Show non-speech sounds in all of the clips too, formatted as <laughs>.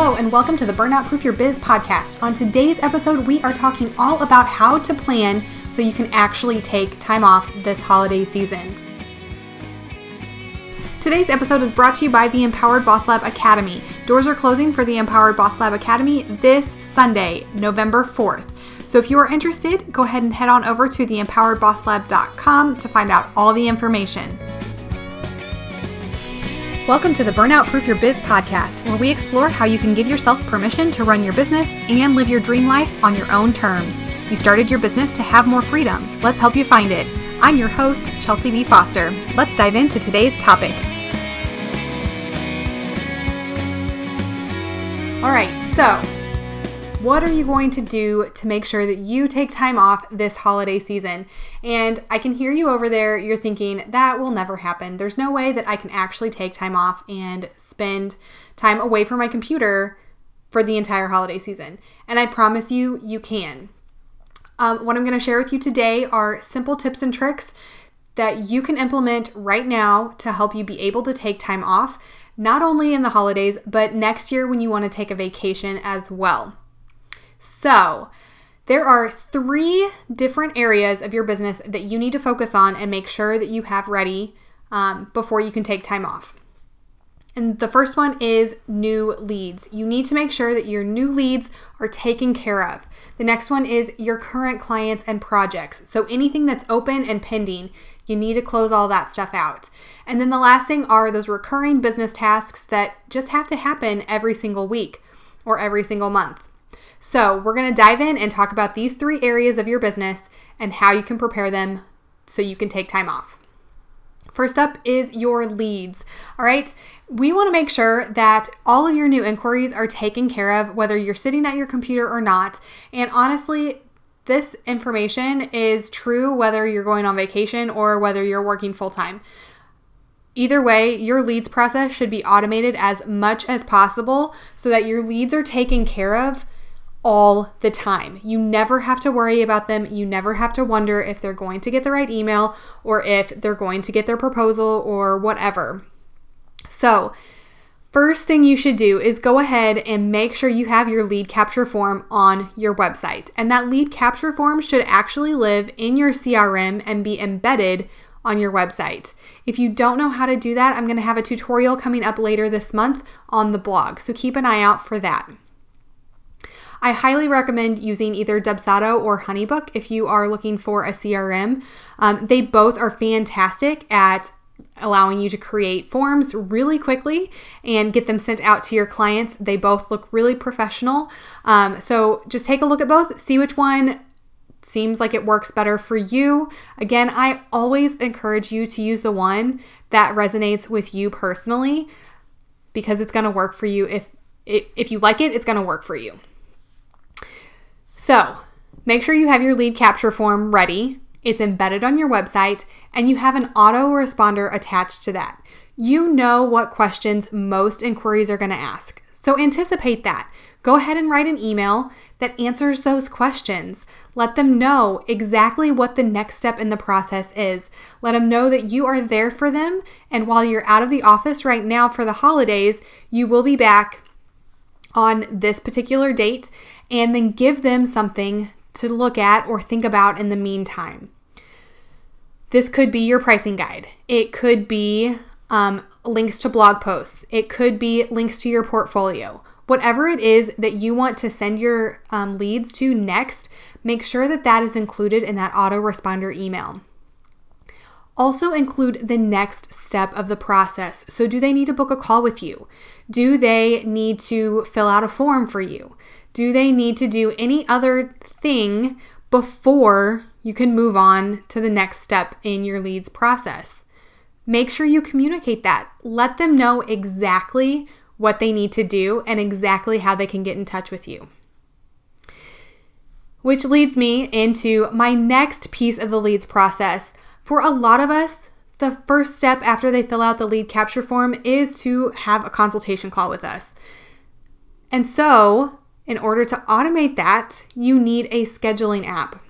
Hello, and welcome to the Burnout Proof Your Biz podcast. On today's episode, we are talking all about how to plan so you can actually take time off this holiday season. Today's episode is brought to you by the Empowered Boss Lab Academy. Doors are closing for the Empowered Boss Lab Academy this Sunday, November 4th. So if you are interested, go ahead and head on over to theempoweredbosslab.com to find out all the information. Welcome to the Burnout Proof Your Biz podcast, where we explore how you can give yourself permission to run your business and live your dream life on your own terms. You started your business to have more freedom. Let's help you find it. I'm your host, Chelsea B. Foster. Let's dive into today's topic. All right, so what are you going to do to make sure that you take time off this holiday season? And I can hear you over there. You're thinking, that will never happen. There's no way that I can actually take time off and spend time away from my computer for the entire holiday season. And I promise you, you can. Um, what I'm going to share with you today are simple tips and tricks that you can implement right now to help you be able to take time off, not only in the holidays, but next year when you want to take a vacation as well. So, there are three different areas of your business that you need to focus on and make sure that you have ready um, before you can take time off. And the first one is new leads. You need to make sure that your new leads are taken care of. The next one is your current clients and projects. So anything that's open and pending, you need to close all that stuff out. And then the last thing are those recurring business tasks that just have to happen every single week or every single month. So, we're going to dive in and talk about these three areas of your business and how you can prepare them so you can take time off. First up is your leads. All right, we want to make sure that all of your new inquiries are taken care of, whether you're sitting at your computer or not. And honestly, this information is true whether you're going on vacation or whether you're working full time. Either way, your leads process should be automated as much as possible so that your leads are taken care of all the time. You never have to worry about them. You never have to wonder if they're going to get the right email or if they're going to get their proposal or whatever. So, first thing you should do is go ahead and make sure you have your lead capture form on your website. And that lead capture form should actually live in your CRM and be embedded on your website. If you don't know how to do that, I'm going to have a tutorial coming up later this month on the blog. So keep an eye out for that. I highly recommend using either Dubsado or Honeybook if you are looking for a CRM. Um, they both are fantastic at allowing you to create forms really quickly and get them sent out to your clients. They both look really professional. Um, so just take a look at both, see which one seems like it works better for you. Again, I always encourage you to use the one that resonates with you personally because it's going to work for you if if you like it, it's going to work for you. So make sure you have your lead capture form ready. It's embedded on your website and you have an autoresponder attached to that. You know what questions most inquiries are going to ask. So anticipate that. Go ahead and write an email that answers those questions. Let them know exactly what the next step in the process is. Let them know that you are there for them. And while you're out of the office right now for the holidays, you will be back on this particular date and then give them something to look at or think about in the meantime. This could be your pricing guide. It could be um, links to blog posts. It could be links to your portfolio. Whatever it is that you want to send your um, leads to next, make sure that that is included in that autoresponder email. Also, include the next step of the process. So, do they need to book a call with you? Do they need to fill out a form for you? Do they need to do any other thing before you can move on to the next step in your leads process? Make sure you communicate that. Let them know exactly what they need to do and exactly how they can get in touch with you. Which leads me into my next piece of the leads process for a lot of us, the first step after they fill out the lead capture form is to have a consultation call with us. And so, in order to automate that, you need a scheduling app.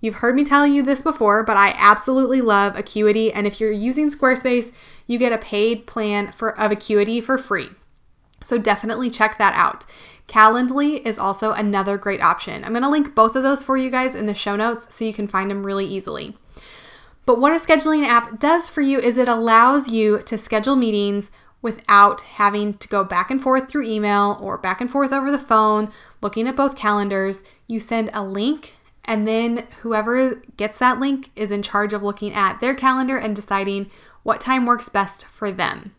You've heard me tell you this before, but I absolutely love Acuity. And if you're using Squarespace, you get a paid plan for of Acuity for free. So definitely check that out. Calendly is also another great option. I'm going to link both of those for you guys in the show notes so you can find them really easily. But what a scheduling app does for you is it allows you to schedule meetings without having to go back and forth through email or back and forth over the phone, looking at both calendars. You send a link, and then whoever gets that link is in charge of looking at their calendar and deciding what time works best for them.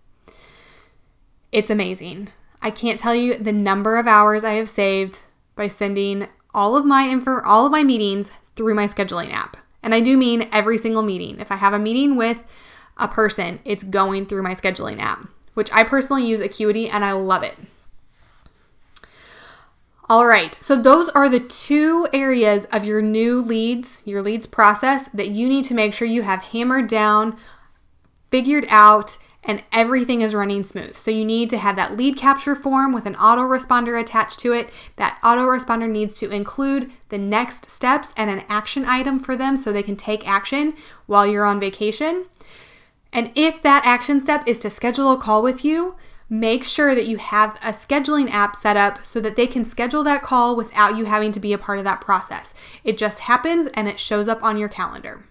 It's amazing. I can't tell you the number of hours I have saved by sending all of my info, all of my meetings through my scheduling app. And I do mean every single meeting. If I have a meeting with a person, it's going through my scheduling app, which I personally use Acuity and I love it. All right, so those are the two areas of your new leads, your leads process that you need to make sure you have hammered down, figured out, and everything is running smooth. So you need to have that lead capture form with an autoresponder attached to it. That autoresponder needs to include the next steps and an action item for them so they can take action while you're on vacation. And if that action step is to schedule a call with you, make sure that you have a scheduling app set up so that they can schedule that call without you having to be a part of that process. It just happens and it shows up on your calendar.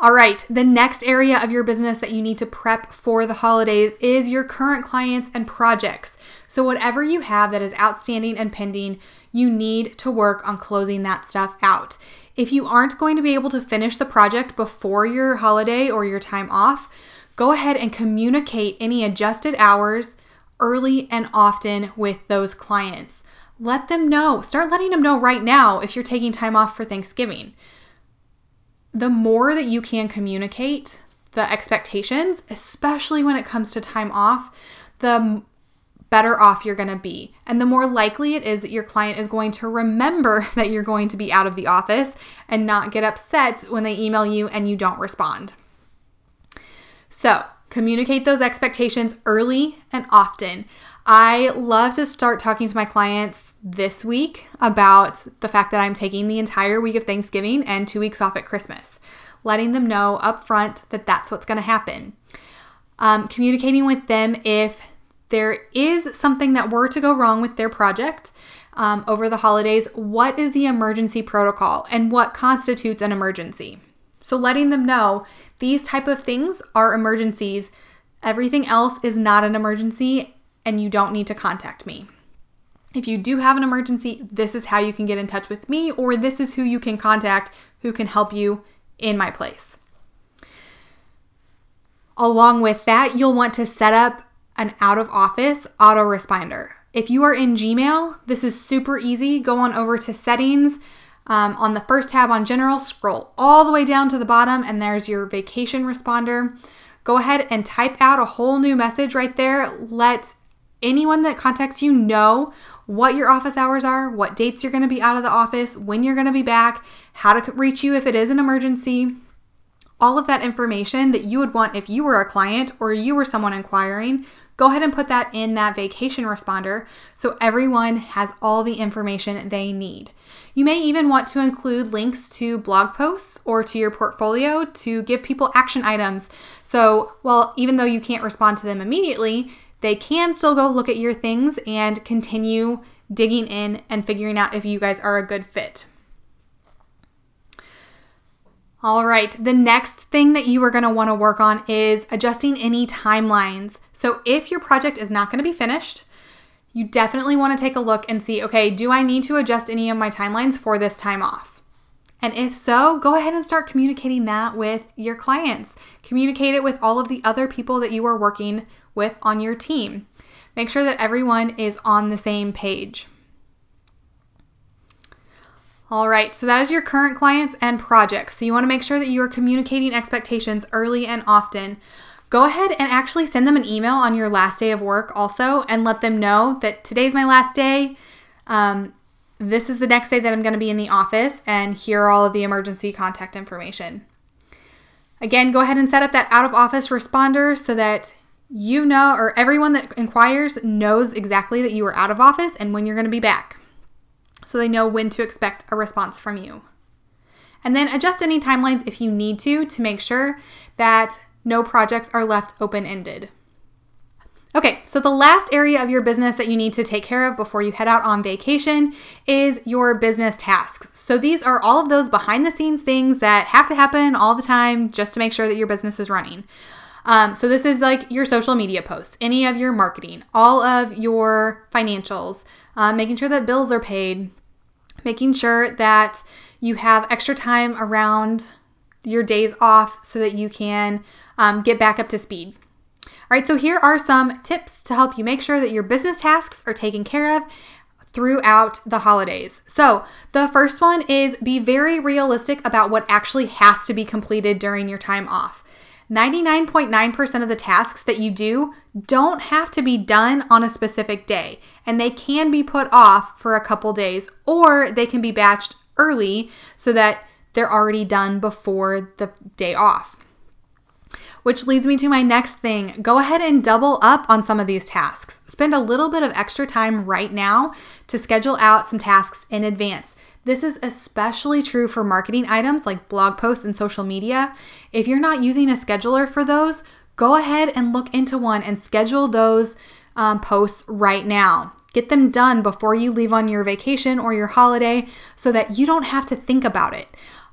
All right, the next area of your business that you need to prep for the holidays is your current clients and projects. So, whatever you have that is outstanding and pending, you need to work on closing that stuff out. If you aren't going to be able to finish the project before your holiday or your time off, go ahead and communicate any adjusted hours early and often with those clients. Let them know. Start letting them know right now if you're taking time off for Thanksgiving the more that you can communicate the expectations, especially when it comes to time off, the better off you're going to be. And the more likely it is that your client is going to remember <laughs> that you're going to be out of the office and not get upset when they email you and you don't respond. So, communicate those expectations early and often. I love to start talking to my clients this week about the fact that I'm taking the entire week of Thanksgiving and two weeks off at Christmas, letting them know up front that that's what's going to happen. Um, communicating with them if there is something that were to go wrong with their project um, over the holidays, what is the emergency protocol and what constitutes an emergency? So letting them know these type of things are emergencies. Everything else is not an emergency and you don't need to contact me. If you do have an emergency, this is how you can get in touch with me, or this is who you can contact who can help you in my place. Along with that, you'll want to set up an out of office autoresponder. If you are in Gmail, this is super easy. Go on over to settings. Um, on the first tab on general, scroll all the way down to the bottom, and there's your vacation responder. Go ahead and type out a whole new message right there. Let anyone that contacts you know what your office hours are, what dates you're going to be out of the office, when you're going to be back, how to reach you if it is an emergency. All of that information that you would want if you were a client or you were someone inquiring, go ahead and put that in that vacation responder so everyone has all the information they need. You may even want to include links to blog posts or to your portfolio to give people action items. So, well, even though you can't respond to them immediately, they can still go look at your things and continue digging in and figuring out if you guys are a good fit. All right, the next thing that you are going to want to work on is adjusting any timelines. So, if your project is not going to be finished, you definitely want to take a look and see okay, do I need to adjust any of my timelines for this time off? And if so, go ahead and start communicating that with your clients. Communicate it with all of the other people that you are working with on your team. Make sure that everyone is on the same page. All right, so that is your current clients and projects. So you want to make sure that you are communicating expectations early and often. Go ahead and actually send them an email on your last day of work also and let them know that today's my last day. Um, this is the next day that I'm going to be in the office, and here are all of the emergency contact information. Again, go ahead and set up that out of office responder so that you know, or everyone that inquires knows exactly that you are out of office and when you're going to be back. So they know when to expect a response from you. And then adjust any timelines if you need to to make sure that no projects are left open ended. Okay, so the last area of your business that you need to take care of before you head out on vacation is your business tasks. So these are all of those behind the scenes things that have to happen all the time just to make sure that your business is running. Um, so this is like your social media posts, any of your marketing, all of your financials, uh, making sure that bills are paid, making sure that you have extra time around your days off so that you can um, get back up to speed. All right, so here are some tips to help you make sure that your business tasks are taken care of throughout the holidays. So, the first one is be very realistic about what actually has to be completed during your time off. 99.9% of the tasks that you do don't have to be done on a specific day, and they can be put off for a couple days, or they can be batched early so that they're already done before the day off. Which leads me to my next thing go ahead and double up on some of these tasks. Spend a little bit of extra time right now to schedule out some tasks in advance. This is especially true for marketing items like blog posts and social media. If you're not using a scheduler for those, go ahead and look into one and schedule those um, posts right now. Get them done before you leave on your vacation or your holiday so that you don't have to think about it.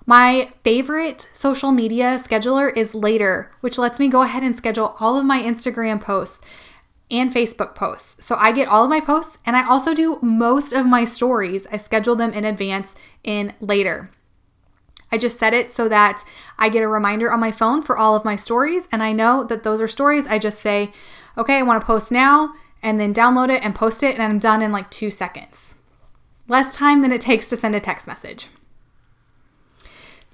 My favorite social media scheduler is Later, which lets me go ahead and schedule all of my Instagram posts and Facebook posts. So I get all of my posts and I also do most of my stories. I schedule them in advance in later. I just set it so that I get a reminder on my phone for all of my stories and I know that those are stories. I just say, okay, I want to post now and then download it and post it and I'm done in like two seconds. Less time than it takes to send a text message.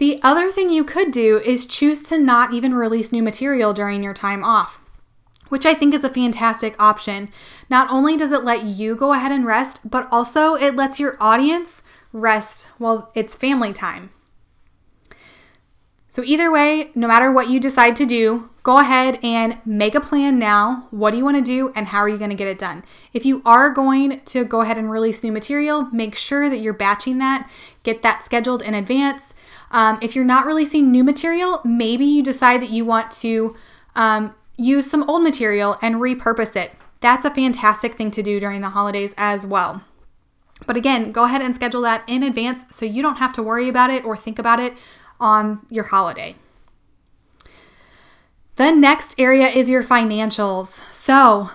The other thing you could do is choose to not even release new material during your time off which I think is a fantastic option. Not only does it let you go ahead and rest, but also it lets your audience rest while it's family time. So, either way, no matter what you decide to do, go ahead and make a plan now. What do you want to do and how are you going to get it done? If you are going to go ahead and release new material, make sure that you're batching that, get that scheduled in advance. Um, if you're not releasing new material, maybe you decide that you want to um, use some old material and repurpose it. That's a fantastic thing to do during the holidays as well. But again, go ahead and schedule that in advance so you don't have to worry about it or think about it on your holiday. The next area is your financials. So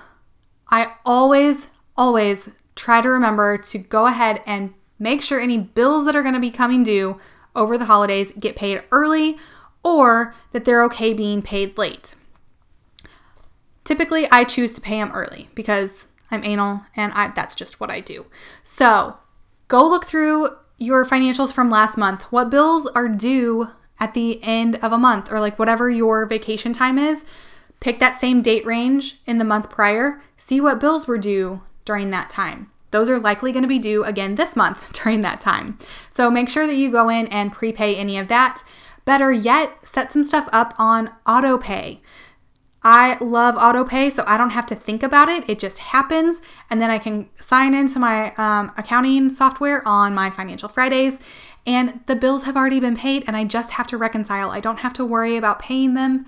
I always, always try to remember to go ahead and make sure any bills that are going to be coming due over the holidays get paid early or that they're okay being paid late. Typically, I choose to pay them early because I'm anal and I, that's just what I do. So go look through your financials from last month. What bills are due at the end of a month or like whatever your vacation time is? Pick that same date range in the month prior, see what bills were due during that time. Those are likely going to be due again this month <laughs> during that time. So make sure that you go in and prepay any of that. Better yet, set some stuff up on auto pay. I love autopay, so I don't have to think about it. It just happens. And then I can sign into my um, accounting software on my Financial Fridays, and the bills have already been paid, and I just have to reconcile. I don't have to worry about paying them.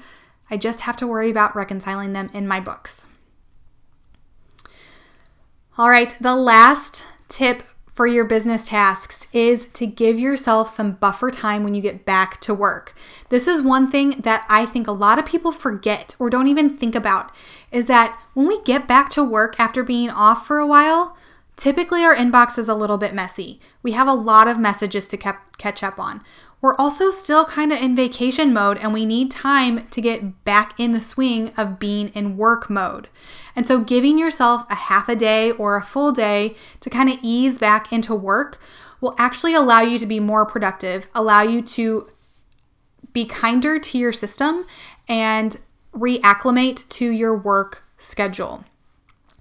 I just have to worry about reconciling them in my books. All right, the last tip for your business tasks is to give yourself some buffer time when you get back to work. This is one thing that I think a lot of people forget or don't even think about is that when we get back to work after being off for a while, typically our inbox is a little bit messy. We have a lot of messages to catch up on. We're also still kind of in vacation mode and we need time to get back in the swing of being in work mode. And so, giving yourself a half a day or a full day to kind of ease back into work will actually allow you to be more productive, allow you to be kinder to your system, and reacclimate to your work schedule.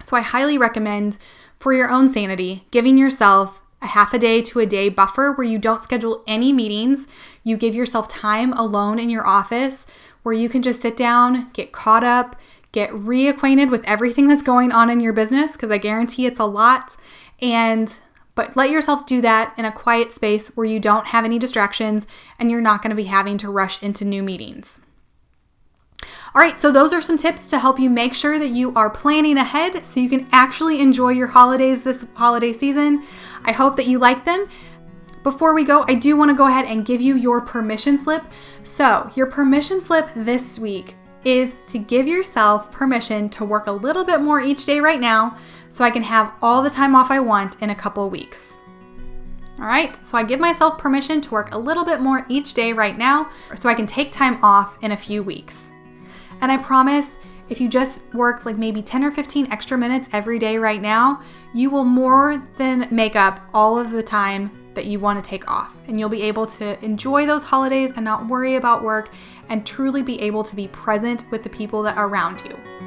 So, I highly recommend for your own sanity, giving yourself a half a day to a day buffer where you don't schedule any meetings. You give yourself time alone in your office where you can just sit down, get caught up, get reacquainted with everything that's going on in your business because I guarantee it's a lot. And but let yourself do that in a quiet space where you don't have any distractions and you're not going to be having to rush into new meetings. All right, so those are some tips to help you make sure that you are planning ahead so you can actually enjoy your holidays this holiday season. I hope that you like them. Before we go, I do want to go ahead and give you your permission slip. So, your permission slip this week is to give yourself permission to work a little bit more each day right now so I can have all the time off I want in a couple weeks. All right, so I give myself permission to work a little bit more each day right now so I can take time off in a few weeks. And I promise if you just work like maybe 10 or 15 extra minutes every day right now, you will more than make up all of the time that you want to take off. And you'll be able to enjoy those holidays and not worry about work and truly be able to be present with the people that are around you.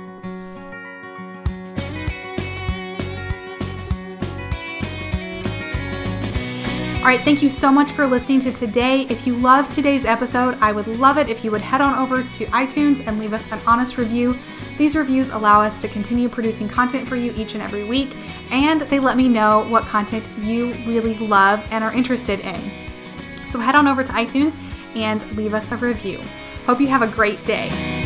All right, thank you so much for listening to today. If you love today's episode, I would love it if you would head on over to iTunes and leave us an honest review. These reviews allow us to continue producing content for you each and every week, and they let me know what content you really love and are interested in. So head on over to iTunes and leave us a review. Hope you have a great day.